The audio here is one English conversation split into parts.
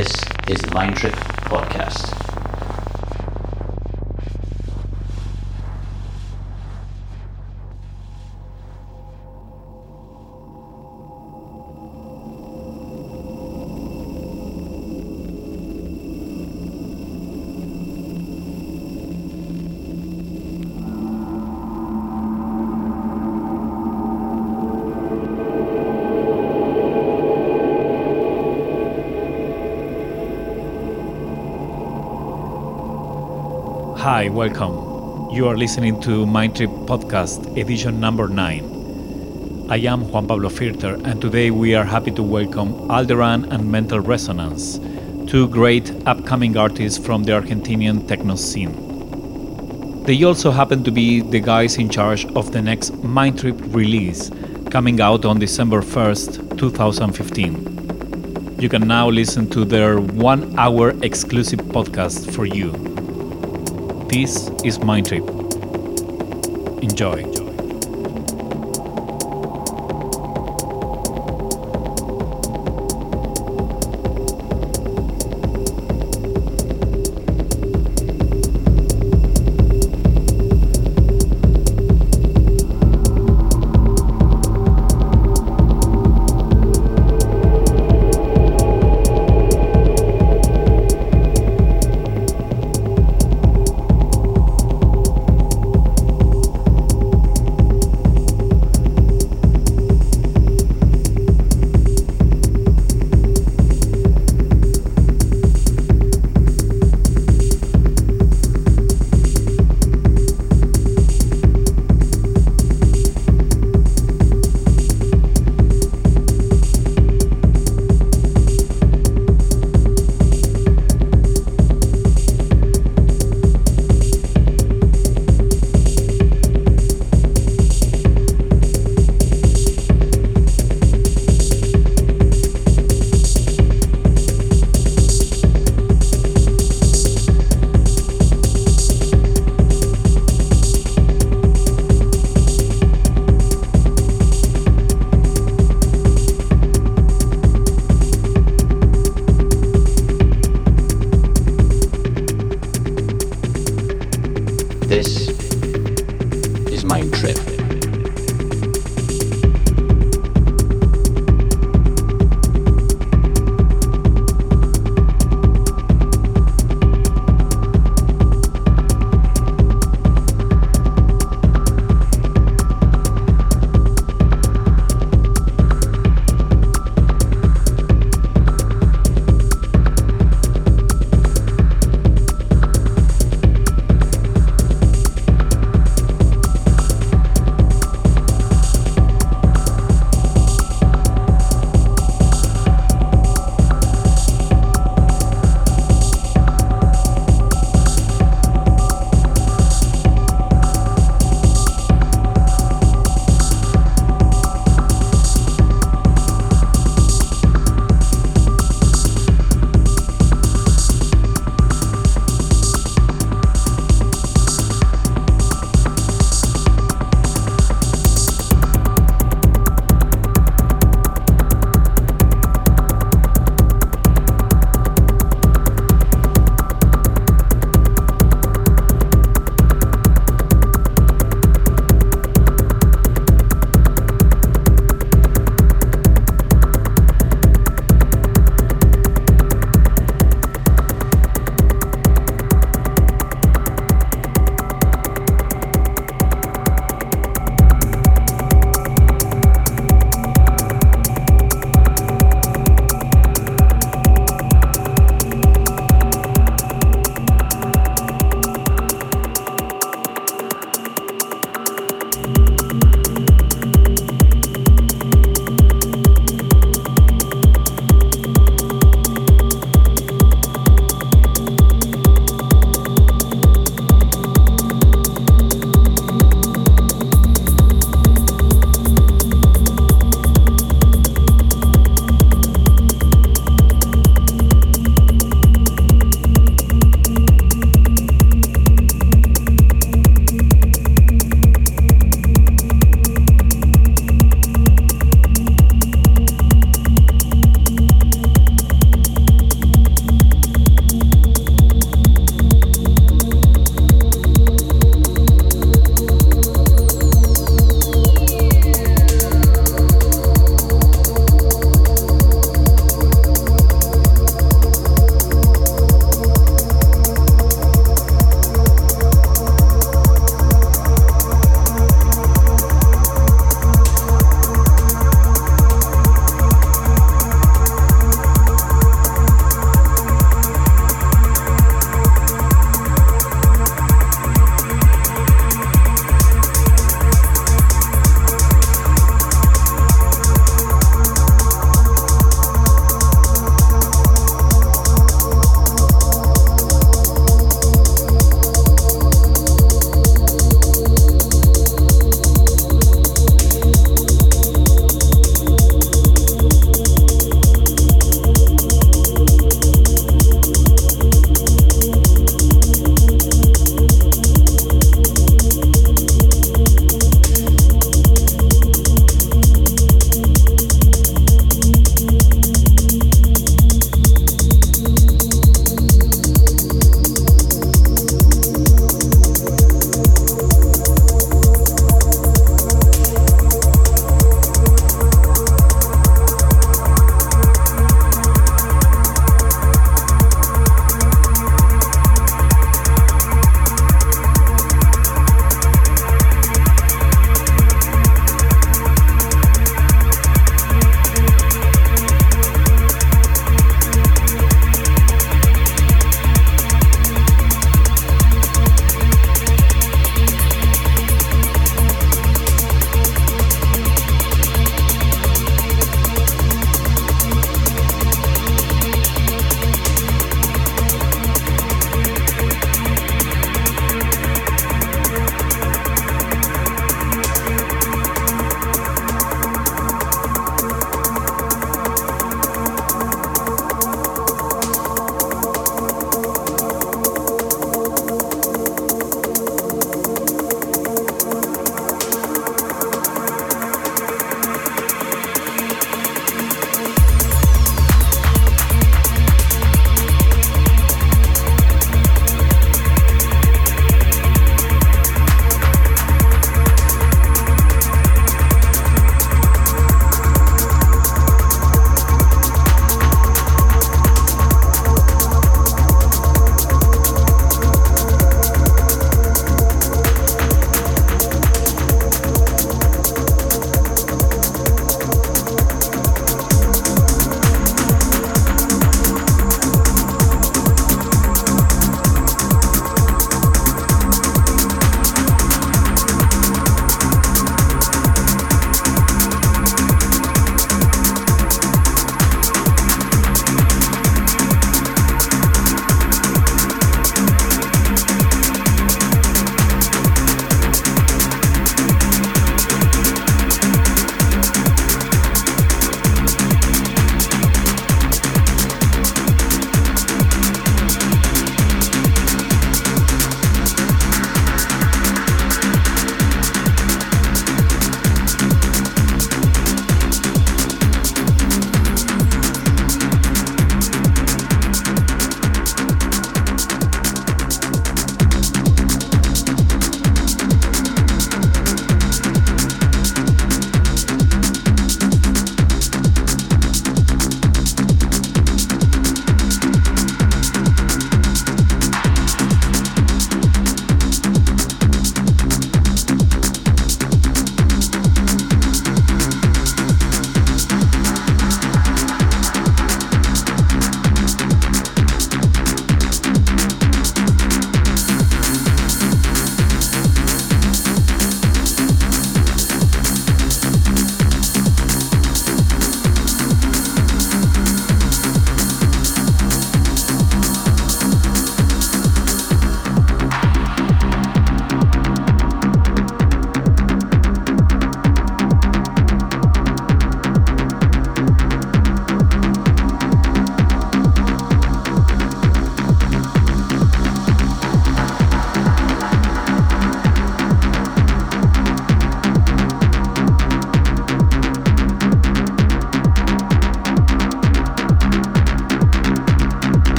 This is the Mind Trip Podcast. Welcome. You are listening to Mind Trip Podcast, edition number 9. I am Juan Pablo Firter, and today we are happy to welcome Alderan and Mental Resonance, two great upcoming artists from the Argentinian techno scene. They also happen to be the guys in charge of the next Mind Trip release, coming out on December 1st, 2015. You can now listen to their one hour exclusive podcast for you. This is Mind Trip. Enjoy.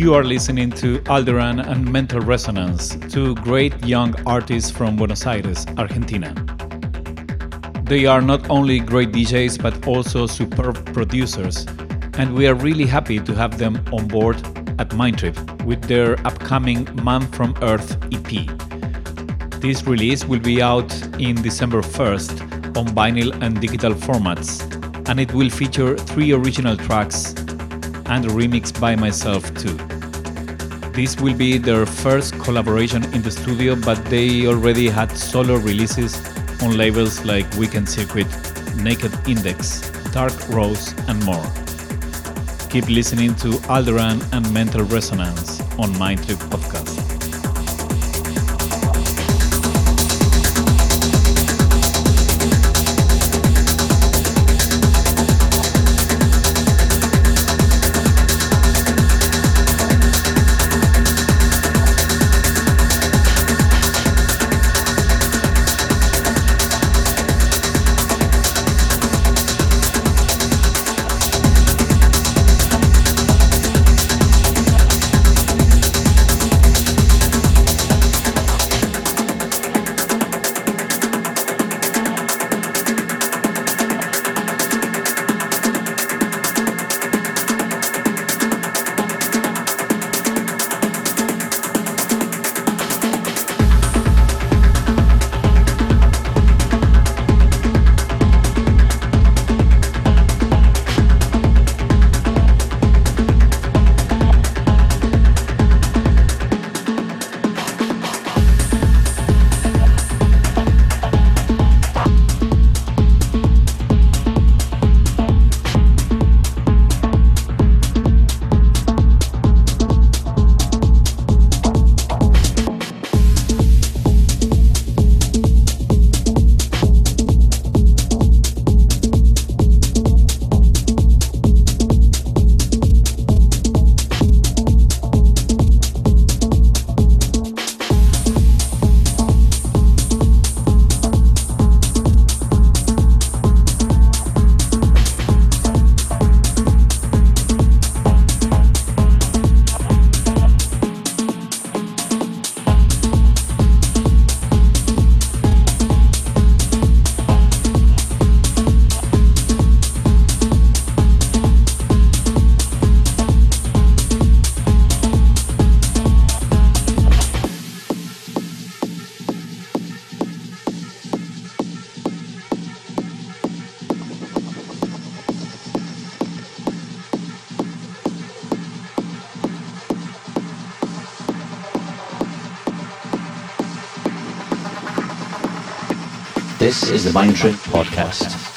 You are listening to Alderan and Mental Resonance, two great young artists from Buenos Aires, Argentina. They are not only great DJs but also superb producers, and we are really happy to have them on board at Mindtrip with their upcoming Man from Earth EP. This release will be out in December 1st on vinyl and digital formats, and it will feature three original tracks and a remix by myself too. This will be their first collaboration in the studio, but they already had solo releases on labels like Weekend Circuit, Naked Index, Dark Rose, and more. Keep listening to Alderan and Mental Resonance on Mindtrip Podcast. This is the Mindtrip Podcast.